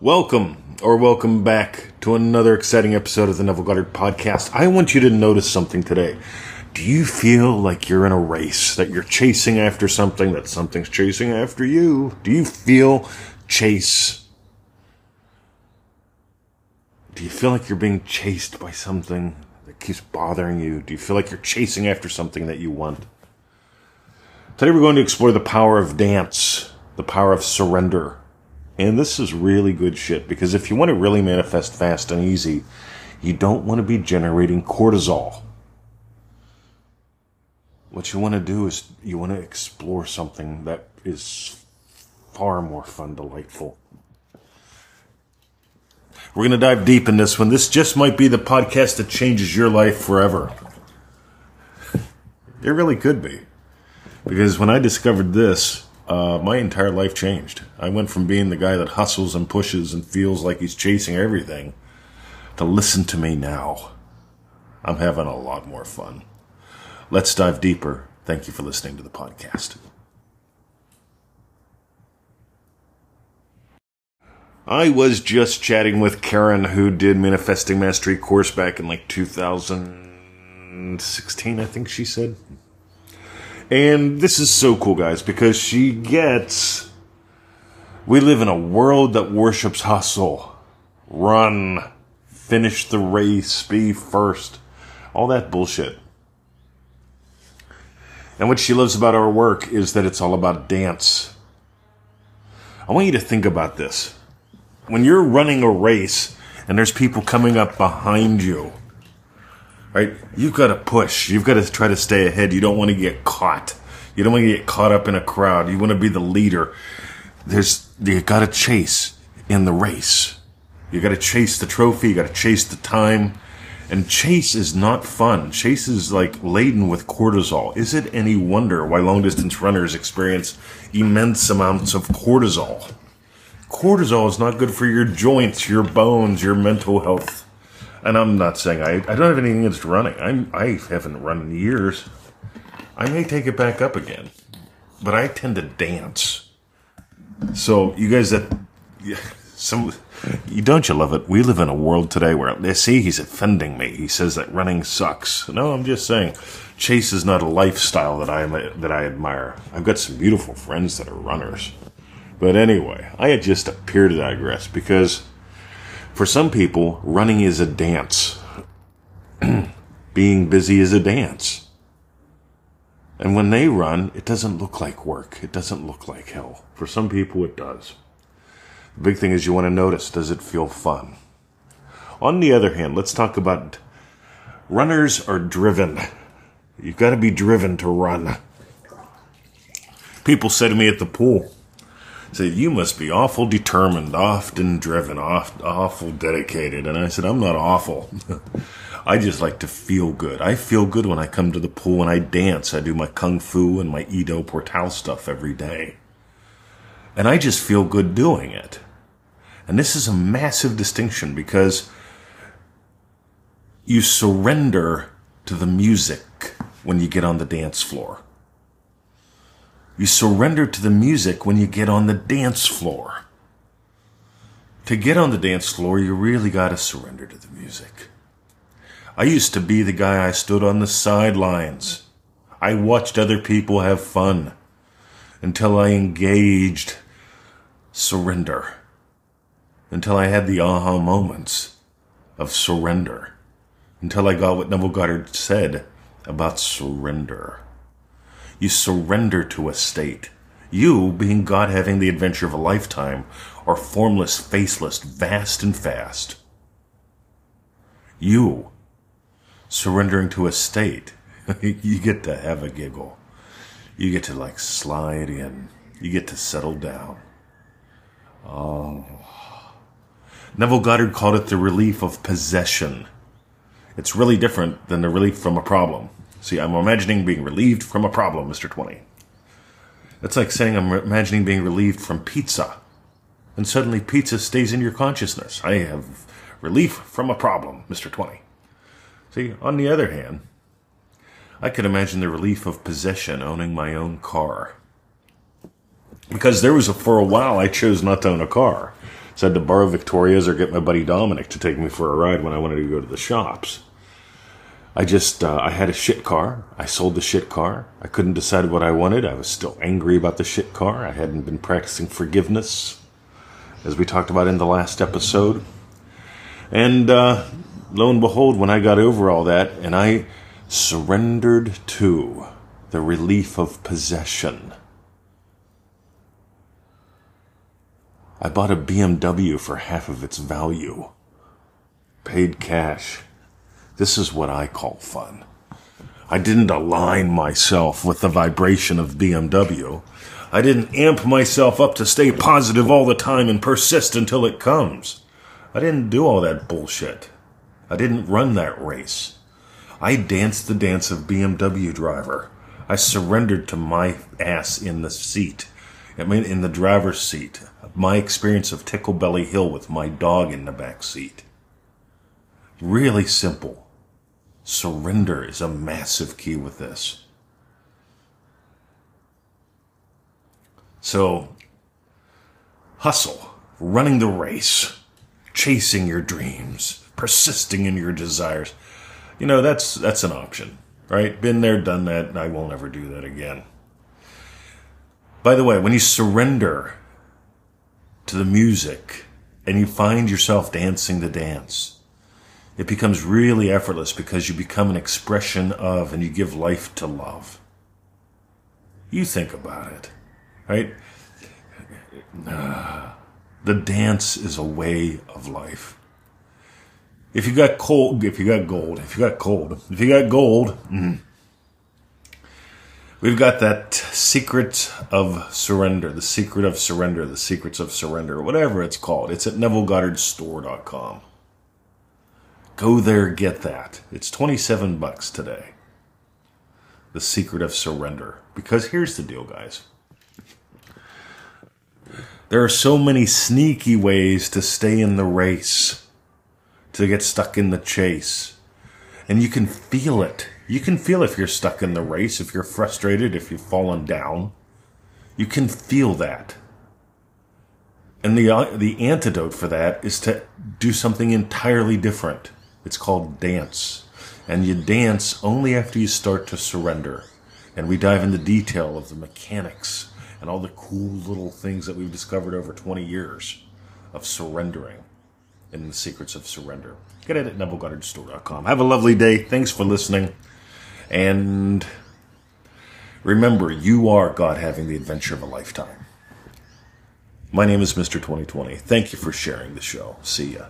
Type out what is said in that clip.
Welcome or welcome back to another exciting episode of the Neville Goddard podcast. I want you to notice something today. Do you feel like you're in a race, that you're chasing after something, that something's chasing after you? Do you feel chase? Do you feel like you're being chased by something that keeps bothering you? Do you feel like you're chasing after something that you want? Today we're going to explore the power of dance, the power of surrender. And this is really good shit because if you want to really manifest fast and easy, you don't want to be generating cortisol. What you want to do is you want to explore something that is far more fun, delightful. We're going to dive deep in this one. This just might be the podcast that changes your life forever. It really could be. Because when I discovered this, uh, my entire life changed. I went from being the guy that hustles and pushes and feels like he's chasing everything to listen to me now. I'm having a lot more fun. Let's dive deeper. Thank you for listening to the podcast. I was just chatting with Karen, who did Manifesting Mastery course back in like 2016, I think she said. And this is so cool, guys, because she gets. We live in a world that worships hustle, run, finish the race, be first, all that bullshit. And what she loves about our work is that it's all about dance. I want you to think about this. When you're running a race and there's people coming up behind you, right? You've got to push. You've got to try to stay ahead. You don't want to get caught. You don't want to get caught up in a crowd. You want to be the leader. There's you got to chase in the race. You got to chase the trophy. You got to chase the time. And chase is not fun. Chase is like laden with cortisol. Is it any wonder why long distance runners experience immense amounts of cortisol? Cortisol is not good for your joints, your bones, your mental health. And I'm not saying I, I don't have anything against running. I'm, I haven't run in years. I may take it back up again. But I tend to dance. So you guys that yeah, some you don't you love it? We live in a world today where they see he's offending me. He says that running sucks. No, I'm just saying, chase is not a lifestyle that I that I admire. I've got some beautiful friends that are runners, but anyway, I had just appear to digress because for some people, running is a dance. Being busy is a dance. And when they run, it doesn't look like work. It doesn't look like hell. For some people, it does. The big thing is you want to notice does it feel fun? On the other hand, let's talk about runners are driven. You've got to be driven to run. People say to me at the pool, say, you must be awful determined, often driven, oft, awful dedicated. And I said, I'm not awful. I just like to feel good. I feel good when I come to the pool and I dance. I do my kung fu and my Ido Portal stuff every day. And I just feel good doing it. And this is a massive distinction because you surrender to the music when you get on the dance floor. You surrender to the music when you get on the dance floor. To get on the dance floor, you really got to surrender to the music. I used to be the guy I stood on the sidelines. I watched other people have fun until I engaged surrender. Until I had the aha moments of surrender. Until I got what Neville Goddard said about surrender. You surrender to a state. You, being God having the adventure of a lifetime, are formless, faceless, vast and fast. You, surrendering to a state, you get to have a giggle. You get to like slide in. You get to settle down. Oh. Neville Goddard called it the relief of possession. It's really different than the relief from a problem. See, I'm imagining being relieved from a problem, Mr. 20. It's like saying I'm imagining being relieved from pizza. And suddenly pizza stays in your consciousness. I have relief from a problem, Mr. 20. See, on the other hand, I could imagine the relief of possession owning my own car. Because there was a, for a while I chose not to own a car. So I had to borrow Victoria's or get my buddy Dominic to take me for a ride when I wanted to go to the shops. I just, uh, I had a shit car. I sold the shit car. I couldn't decide what I wanted. I was still angry about the shit car. I hadn't been practicing forgiveness, as we talked about in the last episode. And uh, lo and behold, when I got over all that and I surrendered to the relief of possession, I bought a BMW for half of its value. Paid cash. This is what I call fun. I didn't align myself with the vibration of BMW. I didn't amp myself up to stay positive all the time and persist until it comes. I didn't do all that bullshit. I didn't run that race. I danced the dance of BMW driver. I surrendered to my ass in the seat. I mean, in the driver's seat. My experience of Tickle Belly Hill with my dog in the back seat. Really simple. Surrender is a massive key with this. So, hustle, running the race chasing your dreams, persisting in your desires. You know, that's that's an option, right? Been there, done that, I won't ever do that again. By the way, when you surrender to the music and you find yourself dancing the dance, it becomes really effortless because you become an expression of and you give life to love. You think about it, right? The dance is a way of life. If you got cold, if you got gold, if you got cold, if you got gold, mm, we've got that secret of surrender, the secret of surrender, the secrets of surrender, whatever it's called. It's at NevilleGoddardStore.com. Go there, get that. It's 27 bucks today. The secret of surrender. Because here's the deal, guys. There are so many sneaky ways to stay in the race, to get stuck in the chase. And you can feel it. You can feel if you're stuck in the race, if you're frustrated, if you've fallen down. You can feel that. And the, uh, the antidote for that is to do something entirely different. It's called dance. And you dance only after you start to surrender. And we dive into detail of the mechanics and all the cool little things that we've discovered over 20 years of surrendering and the secrets of surrender. Get it at NevilleGoddardStore.com. Have a lovely day. Thanks for listening. And remember, you are God having the adventure of a lifetime. My name is Mr. 2020. Thank you for sharing the show. See ya.